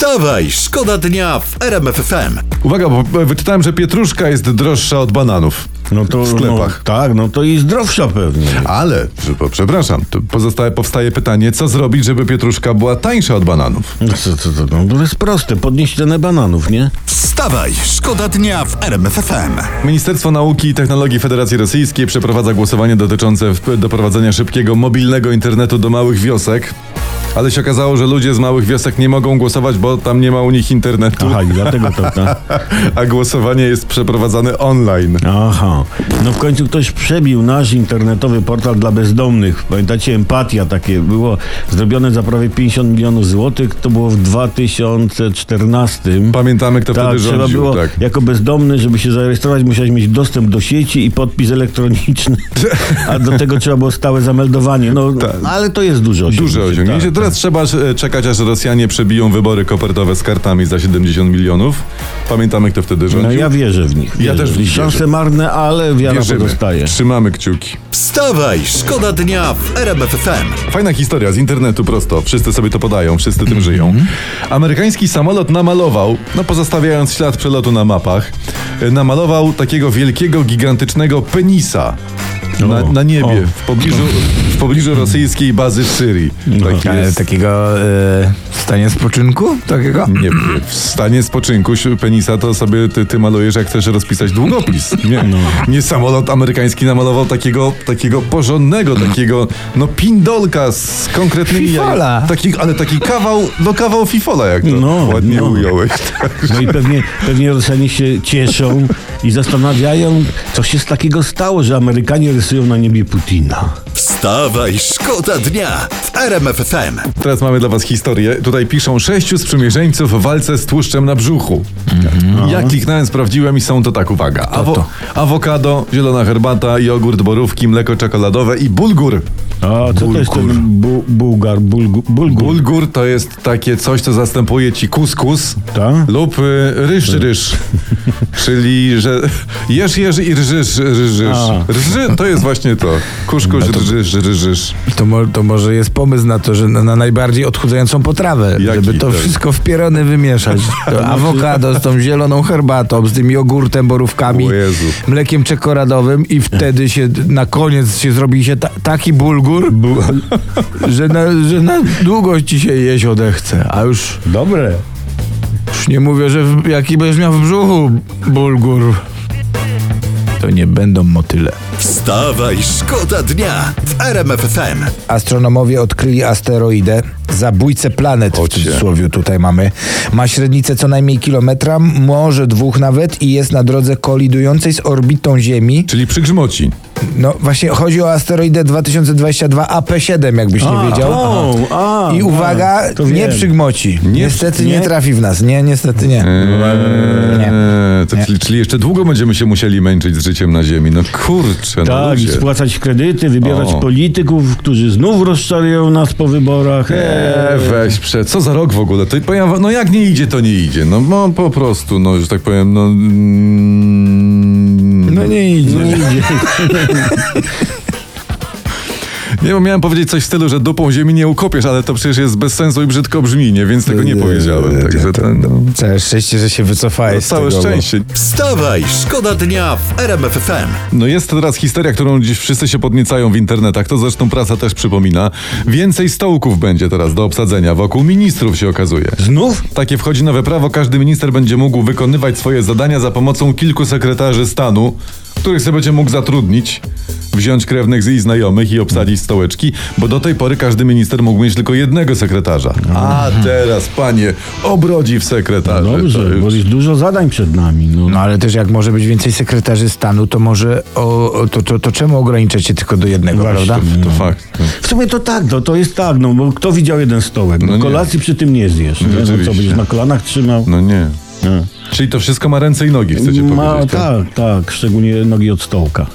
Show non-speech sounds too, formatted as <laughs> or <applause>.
Wstawaj, szkoda dnia w RMF FM. Uwaga, bo wyczytałem, że pietruszka jest droższa od bananów. No to, w sklepach. No, tak, no to i zdrowsza pewnie. Ale, przepraszam, to pozostaje, powstaje pytanie, co zrobić, żeby pietruszka była tańsza od bananów? No co, co, co, no to jest proste, podnieść cenę bananów, nie? Wstawaj, szkoda dnia w RMF FM. Ministerstwo Nauki i Technologii Federacji Rosyjskiej przeprowadza głosowanie dotyczące doprowadzenia szybkiego mobilnego internetu do małych wiosek. Ale się okazało, że ludzie z małych wiosek nie mogą głosować, bo tam nie ma u nich internetu. Aha, i dlatego to tak. <laughs> A głosowanie jest przeprowadzane online. Aha. No w końcu ktoś przebił nasz internetowy portal dla bezdomnych. Pamiętacie, empatia takie było zrobione za prawie 50 milionów złotych. To było w 2014. Pamiętamy, kto Tak, wtedy trzeba rządził. było tak. jako bezdomny, żeby się zarejestrować, musiałeś mieć dostęp do sieci i podpis elektroniczny, <laughs> a do tego trzeba było stałe zameldowanie. No, ale to jest duże osiągnięcie. Duże osiągnięcie. Teraz trzeba e, czekać, aż Rosjanie przebiją wybory kopertowe z kartami za 70 milionów. Pamiętamy, kto wtedy No rządził. ja wierzę w nich. Ja Wierzę. też w nich Szanse marne, ale wiara pozostaje. Trzymamy kciuki. Wstawaj, szkoda dnia w RMF FM. Fajna historia z internetu prosto. Wszyscy sobie to podają, wszyscy tym żyją. Mhm. Amerykański samolot namalował, no pozostawiając ślad przelotu na mapach, e, namalował takiego wielkiego, gigantycznego penisa. Na, O, na niebie, w pobliżu, w pobliżu rosyjskiej bazy w Syrii. Taki Ale jest, takiego e, w stanie spoczynku? Takiego? nie, w stanie spoczynku si- penisa to sobie ty, ty malujesz, jak chcesz rozpisać długopis. Nie, No. nie samolot amerykański namalował takiego, takiego porządnego, takiego no pindolka z konkretnymi Fifola. Taki, ale taki kawał, no kawał fifola, jak to No, ładnie no. ująłeś. No i pewnie, pewnie Rosjanie się cieszą i zastanawiają, co się z takiego stało, że Amerykanie rysują na niebie Putina. Wstawaj, szkoda dnia w RMF FM. Teraz mamy dla was historię. Tutaj piszą sześciu sprzymierzeńców w walce z tłuszczem na brzuchu. Ja kliknąłem, sprawdziłem i są to tak, uwaga. Awo- to? awokado, zielona herbata, jogurt, borówki, mleko czekoladowe i bulgur. A co to jest Bulgur. ten bu, bułgar, bulgu, bulgur? Bulgur to jest takie coś, co zastępuje ci kuskus Tak? lub y, ryż ryż. <laughs> Czyli, że jesz, jesz i rżysz, rżysz. A. Rży to jest właśnie to. Kuszkuś, rżysz, rżysz. To, mo, to może jest pomysł na to, że na, na najbardziej odchudzającą potrawę, Jaki żeby to wszystko w pierony wymieszać. <laughs> To awokado z tą zieloną herbatą, z tym jogurtem, borówkami, mlekiem czekoladowym i wtedy się na koniec się zrobi się ta, taki bulgur, że, na, że na długo ci się jeść odechce. A już, Dobre. Już nie mówię, że w, jaki będziesz miał w brzuchu bulgur. To nie będą motyle. Wstawaj, szkoda dnia w RMF FM. Astronomowie odkryli asteroidę, zabójcę planet w Chodźcie. cudzysłowie tutaj mamy. Ma średnicę co najmniej kilometra, może dwóch nawet i jest na drodze kolidującej z orbitą Ziemi. Czyli przygrzmoci. No właśnie chodzi o asteroidę 2022 AP7, jakbyś nie wiedział. O, a, I uwaga, a, to nie wiem. przygmoci. niestety nie? nie? trafi w nas. Nie, niestety nie. Eee, to, czyli, czyli jeszcze długo będziemy się musieli męczyć z życiem na ziemi. No kurczę, no Tak, i ludzie. spłacać kredyty, wybierać O. polityków, którzy znów rozczarują nas po wyborach. Eee, Eee. weź prze, co za rok w ogóle? To, powiem, wam, no jak nie idzie, to nie idzie. No, no po prostu, no że tak powiem, no... Mm, No nie idzie. No idzie. Nie, bo miałem powiedzieć coś w stylu, że dupą ziemi nie ukopiesz, ale to przecież jest bez sensu i brzydko brzmi, nie? Więc tego nie powiedziałem. Także to, no, Całe szczęście, że się wycofałeś z całe tego, bo- szczęście. Wstawaj, szkoda dnia w RMF FM. No jest teraz historia, którą dziś wszyscy się podniecają w internetach, to zresztą prasa też przypomina. Więcej stołków będzie teraz do obsadzenia, wokół ministrów się okazuje. Znów? Takie wchodzi nowe prawo, każdy minister będzie mógł wykonywać swoje zadania za pomocą kilku sekretarzy stanu, których sobie będzie mógł zatrudnić, wziąć krewnych i znajomych i obsadzić stołeczki, bo do tej pory każdy minister mógł mieć tylko jednego sekretarza. A teraz, panie, obrodzi w sekretarzy. To Dobrze, już- bo jest dużo zadań przed nami. No. No ale też jak może być więcej sekretarzy stanu, to może o, o, to, to, to czemu ograniczać się tylko do jednego, Właśnie. prawda? To fakt. W sumie to tak, to, to jest tak, no bo kto widział jeden stołek? No No, nie. kolacji przy tym nie zjesz. Nie? No co, Rzeczywiście. będziesz na kolanach trzymał? No. Nie. Czyli to wszystko ma ręce i nogi, chcecie Ma, powiedzieć. tak, tak, szczególnie nogi od stołka.